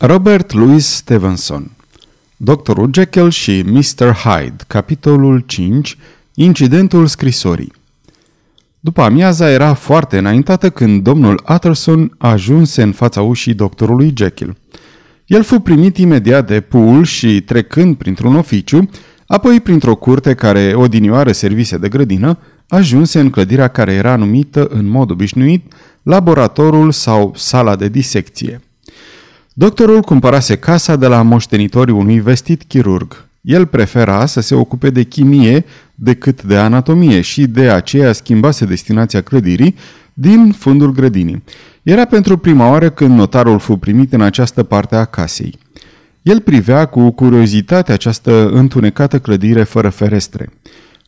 Robert Louis Stevenson Doctorul Jekyll și Mr. Hyde Capitolul 5 Incidentul scrisorii După amiaza era foarte înaintată când domnul Utterson ajunse în fața ușii doctorului Jekyll. El fu primit imediat de Poole și, trecând printr-un oficiu, apoi printr-o curte care odinioară servise de grădină, ajunse în clădirea care era numită în mod obișnuit laboratorul sau sala de disecție. Doctorul cumpărase casa de la moștenitorii unui vestit chirurg. El prefera să se ocupe de chimie decât de anatomie și de aceea schimbase destinația clădirii din fundul grădinii. Era pentru prima oară când notarul fu primit în această parte a casei. El privea cu curiozitate această întunecată clădire fără ferestre.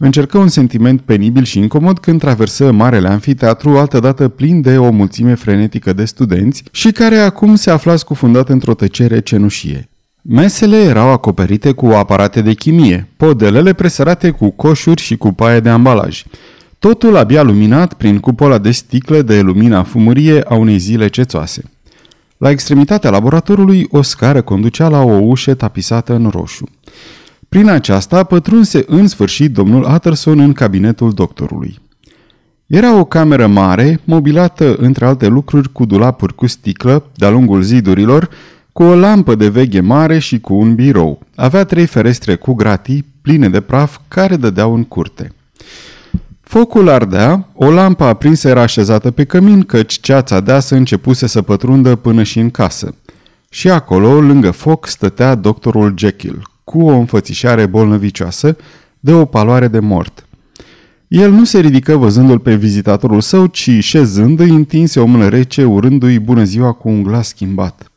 Încercă un sentiment penibil și incomod când traversă marele anfiteatru, altădată plin de o mulțime frenetică de studenți și care acum se afla scufundat într-o tăcere cenușie. Mesele erau acoperite cu aparate de chimie, podelele presărate cu coșuri și cu paie de ambalaj. Totul abia luminat prin cupola de sticlă de lumina fumărie a unei zile cețoase. La extremitatea laboratorului, o scară conducea la o ușă tapisată în roșu. Prin aceasta pătrunse în sfârșit domnul Utterson în cabinetul doctorului. Era o cameră mare, mobilată între alte lucruri cu dulapuri cu sticlă de-a lungul zidurilor, cu o lampă de veghe mare și cu un birou. Avea trei ferestre cu gratii pline de praf care dădeau în curte. Focul ardea, o lampă aprinsă era așezată pe cămin, căci ceața deasă începuse să pătrundă până și în casă. Și acolo, lângă foc, stătea doctorul Jekyll, cu o înfățișare bolnăvicioasă, de o paloare de mort. El nu se ridică văzându-l pe vizitatorul său, ci șezând îi întinse o mână rece, urându-i bună ziua cu un glas schimbat.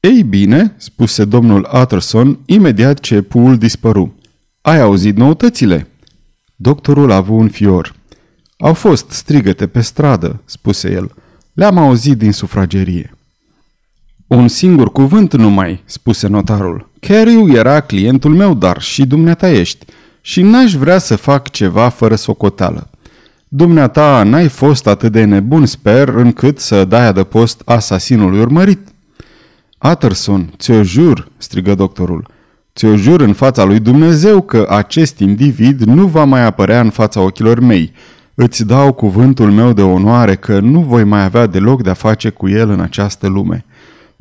Ei bine, spuse domnul Utterson, imediat ce Pool dispăru. Ai auzit noutățile? Doctorul a avut un fior. Au fost strigăte pe stradă, spuse el. Le-am auzit din sufragerie. Un singur cuvânt numai, spuse notarul. Carriu era clientul meu, dar și dumneata ești. Și n-aș vrea să fac ceva fără socoteală. Dumneata n-ai fost atât de nebun, sper, încât să dai adăpost asasinului urmărit. Utterson, ți-o jur, strigă doctorul. Ți-o jur în fața lui Dumnezeu că acest individ nu va mai apărea în fața ochilor mei. Îți dau cuvântul meu de onoare că nu voi mai avea deloc de-a face cu el în această lume.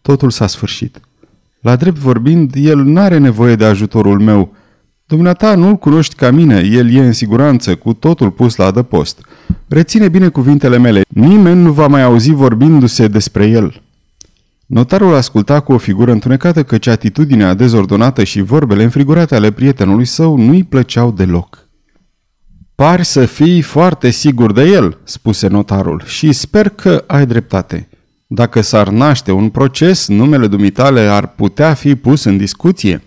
Totul s-a sfârșit. La drept vorbind, el n-are nevoie de ajutorul meu. Dumneata nu-l cunoști ca mine, el e în siguranță, cu totul pus la adăpost. Reține bine cuvintele mele, nimeni nu va mai auzi vorbindu-se despre el. Notarul asculta cu o figură întunecată căci atitudinea dezordonată și vorbele înfrigurate ale prietenului său nu-i plăceau deloc. Pari să fii foarte sigur de el, spuse notarul, și sper că ai dreptate. Dacă s-ar naște un proces, numele dumitale ar putea fi pus în discuție.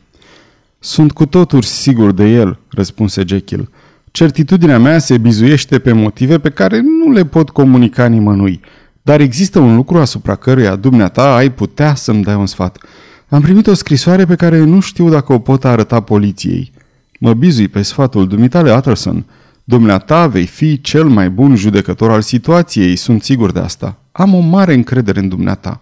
Sunt cu totul sigur de el, răspunse Jekyll. Certitudinea mea se bizuiește pe motive pe care nu le pot comunica nimănui. Dar există un lucru asupra căruia dumneata ai putea să-mi dai un sfat. Am primit o scrisoare pe care nu știu dacă o pot arăta poliției. Mă bizui pe sfatul dumitale Utterson. Dumneata vei fi cel mai bun judecător al situației, sunt sigur de asta. Am o mare încredere în dumneata.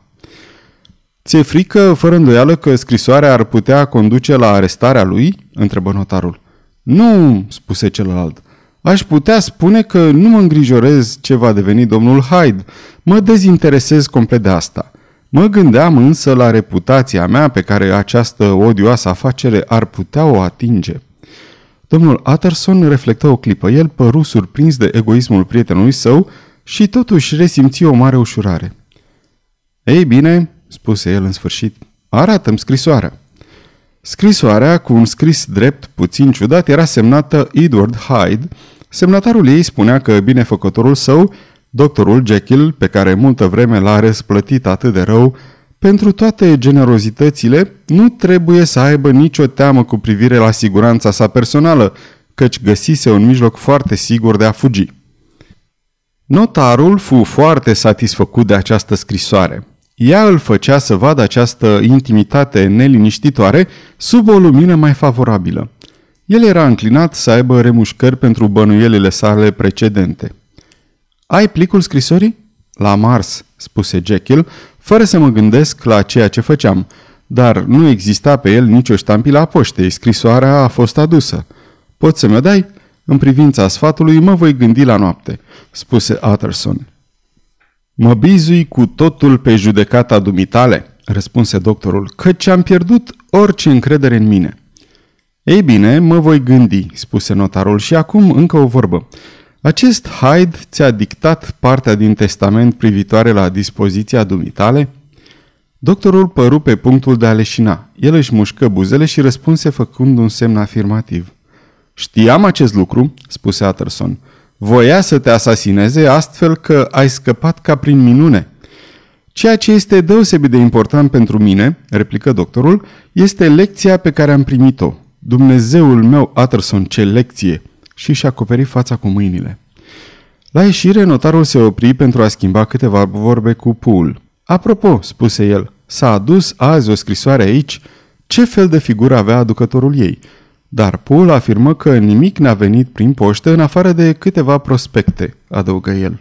Ți-e frică, fără îndoială, că scrisoarea ar putea conduce la arestarea lui? întrebă notarul. Nu, spuse celălalt. Aș putea spune că nu mă îngrijorez ce va deveni domnul Hyde. Mă dezinteresez complet de asta. Mă gândeam însă la reputația mea pe care această odioasă afacere ar putea o atinge. Domnul Utterson reflectă o clipă. El păru surprins de egoismul prietenului său și totuși resimți o mare ușurare. Ei bine, spuse el în sfârșit, arată-mi scrisoarea. Scrisoarea, cu un scris drept puțin ciudat, era semnată Edward Hyde. Semnatarul ei spunea că binefăcătorul său, doctorul Jekyll, pe care multă vreme l-a răsplătit atât de rău, pentru toate generozitățile, nu trebuie să aibă nicio teamă cu privire la siguranța sa personală, căci găsise un mijloc foarte sigur de a fugi. Notarul fu foarte satisfăcut de această scrisoare. Ea îl făcea să vadă această intimitate neliniștitoare sub o lumină mai favorabilă. El era înclinat să aibă remușcări pentru bănuielile sale precedente. Ai plicul scrisorii? La Mars, spuse Jekyll, fără să mă gândesc la ceea ce făceam, dar nu exista pe el nicio ștampilă a poștei, scrisoarea a fost adusă. Poți să mi-o dai? În privința sfatului mă voi gândi la noapte, spuse Utterson. Mă bizui cu totul pe judecata dumitale, răspunse doctorul, căci am pierdut orice încredere în mine. Ei bine, mă voi gândi, spuse notarul, și acum încă o vorbă. Acest Hyde ți-a dictat partea din testament privitoare la dispoziția dumitale? Doctorul păru pe punctul de a leșina. El își mușcă buzele și răspunse făcând un semn afirmativ. Știam acest lucru, spuse Utterson. Voia să te asasineze astfel că ai scăpat ca prin minune. Ceea ce este deosebit de important pentru mine, replică doctorul, este lecția pe care am primit-o. Dumnezeul meu, Utterson, ce lecție! Și și-a acoperit fața cu mâinile. La ieșire, notarul se opri pentru a schimba câteva vorbe cu Pool. Apropo, spuse el, s-a adus azi o scrisoare aici. Ce fel de figură avea aducătorul ei? Dar Pool afirmă că nimic n-a venit prin poștă în afară de câteva prospecte, adăugă el.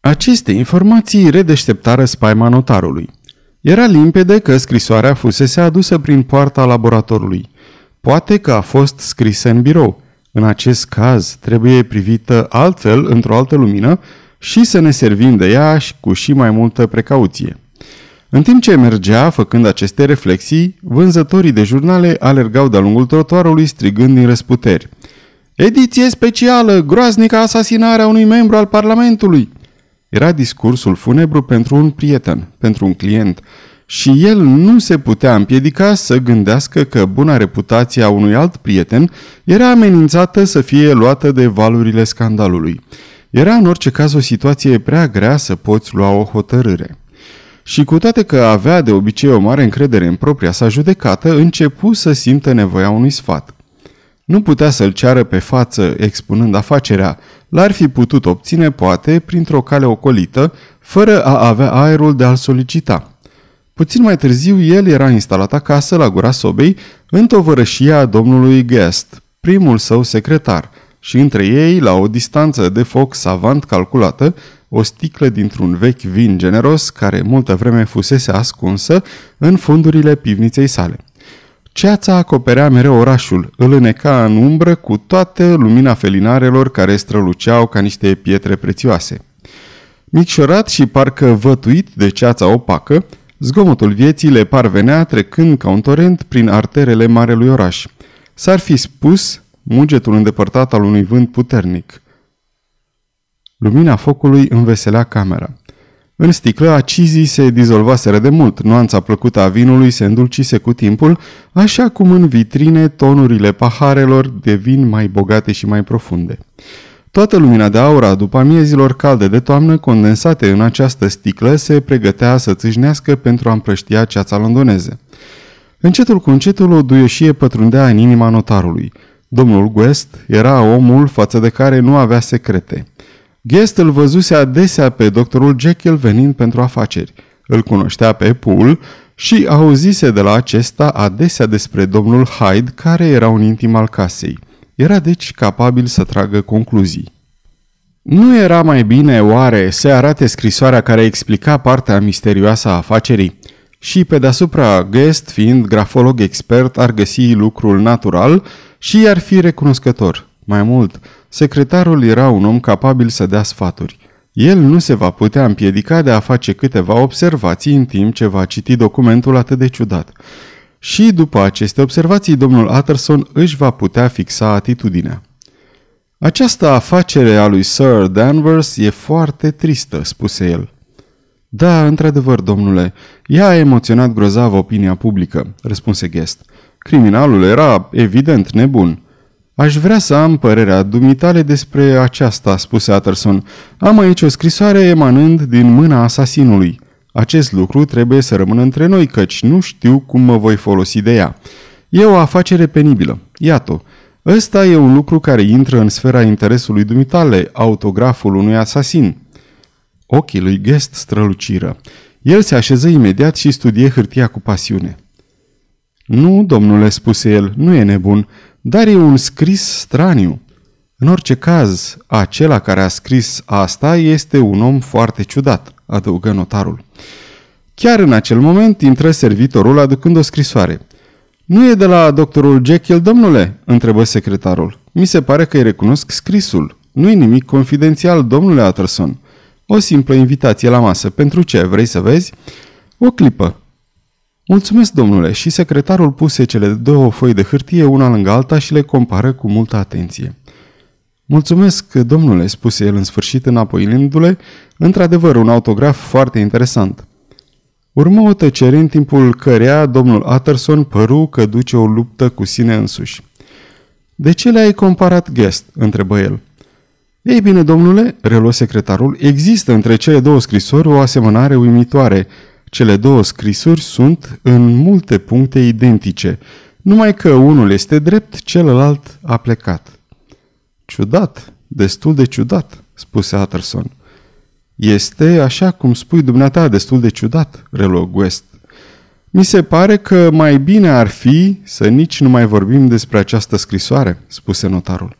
Aceste informații redeșteptară spaima notarului. Era limpede că scrisoarea fusese adusă prin poarta laboratorului. Poate că a fost scrisă în birou. În acest caz trebuie privită altfel, într-o altă lumină, și să ne servim de ea și cu și mai multă precauție. În timp ce mergea, făcând aceste reflexii, vânzătorii de jurnale alergau de-a lungul trotuarului strigând din răsputeri. Ediție specială! Groaznică asasinarea unui membru al Parlamentului! Era discursul funebru pentru un prieten, pentru un client, și el nu se putea împiedica să gândească că buna reputație a unui alt prieten era amenințată să fie luată de valurile scandalului. Era în orice caz o situație prea grea să poți lua o hotărâre. Și cu toate că avea de obicei o mare încredere în propria sa judecată, începu să simtă nevoia unui sfat. Nu putea să-l ceară pe față expunând afacerea, l-ar fi putut obține poate printr-o cale ocolită, fără a avea aerul de a-l solicita. Puțin mai târziu, el era instalat acasă, la gura sobei, în tovărășia domnului Guest, primul său secretar, și între ei, la o distanță de foc savant calculată, o sticlă dintr-un vechi vin generos care multă vreme fusese ascunsă în fundurile pivniței sale. Ceața acoperea mereu orașul, îl îneca în umbră cu toată lumina felinarelor care străluceau ca niște pietre prețioase. Micșorat și parcă vătuit de ceața opacă, zgomotul vieții le parvenea trecând ca un torent prin arterele marelui oraș. S-ar fi spus mugetul îndepărtat al unui vânt puternic. Lumina focului înveselea camera. În sticlă, acizii se dizolvaseră de mult, nuanța plăcută a vinului se îndulcise cu timpul, așa cum în vitrine tonurile paharelor devin mai bogate și mai profunde. Toată lumina de aura după amiezilor calde de toamnă condensate în această sticlă se pregătea să țâșnească pentru a împrăștia ceața londoneză. Încetul cu încetul o duioșie pătrundea în inima notarului. Domnul Guest era omul față de care nu avea secrete. Guest îl văzuse adesea pe doctorul Jekyll venind pentru afaceri. Îl cunoștea pe Pool și auzise de la acesta adesea despre domnul Hyde, care era un intim al casei. Era deci capabil să tragă concluzii. Nu era mai bine, oare, să arate scrisoarea care explica partea misterioasă a afacerii? Și pe deasupra, Guest, fiind grafolog expert, ar găsi lucrul natural și i-ar fi recunoscător. Mai mult, secretarul era un om capabil să dea sfaturi. El nu se va putea împiedica de a face câteva observații în timp ce va citi documentul atât de ciudat. Și după aceste observații, domnul Utterson își va putea fixa atitudinea. Această afacere a lui Sir Danvers e foarte tristă, spuse el. Da, într-adevăr, domnule, ea a emoționat grozav opinia publică, răspunse Guest. Criminalul era evident nebun. Aș vrea să am părerea dumitale despre aceasta, spuse Utterson. Am aici o scrisoare emanând din mâna asasinului. Acest lucru trebuie să rămână între noi, căci nu știu cum mă voi folosi de ea. E o afacere penibilă. Iată, ăsta e un lucru care intră în sfera interesului dumitale, autograful unui asasin. Ochii lui Guest străluciră. El se așeză imediat și studie hârtia cu pasiune. Nu, domnule, spuse el, nu e nebun, dar e un scris straniu. În orice caz, acela care a scris asta este un om foarte ciudat, adăugă notarul. Chiar în acel moment intră servitorul aducând o scrisoare. Nu e de la doctorul Jekyll, domnule?" întrebă secretarul. Mi se pare că îi recunosc scrisul. nu e nimic confidențial, domnule Utterson. O simplă invitație la masă. Pentru ce? Vrei să vezi?" O clipă. Mulțumesc, domnule, și secretarul puse cele două foi de hârtie una lângă alta și le compară cu multă atenție. Mulțumesc, domnule, spuse el în sfârșit înapoiindu-le, într-adevăr un autograf foarte interesant. Urmă o tăcere în timpul cărea domnul Utterson păru că duce o luptă cu sine însuși. De ce le-ai comparat Guest?" întrebă el. Ei bine, domnule, reluă secretarul, există între cele două scrisori o asemănare uimitoare. Cele două scrisuri sunt în multe puncte identice, numai că unul este drept, celălalt a plecat. Ciudat, destul de ciudat, spuse Utterson. Este, așa cum spui dumneata, destul de ciudat, reluă West. Mi se pare că mai bine ar fi să nici nu mai vorbim despre această scrisoare, spuse notarul.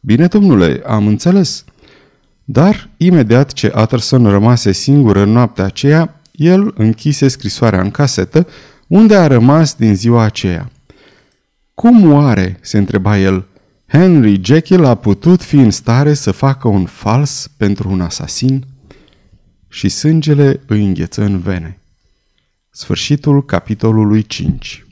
Bine, domnule, am înțeles. Dar, imediat ce Utterson rămase singur în noaptea aceea, el închise scrisoarea în casetă, unde a rămas din ziua aceea. Cum oare, se întreba el, Henry Jekyll a putut fi în stare să facă un fals pentru un asasin? Și sângele îi îngheță în vene. Sfârșitul capitolului 5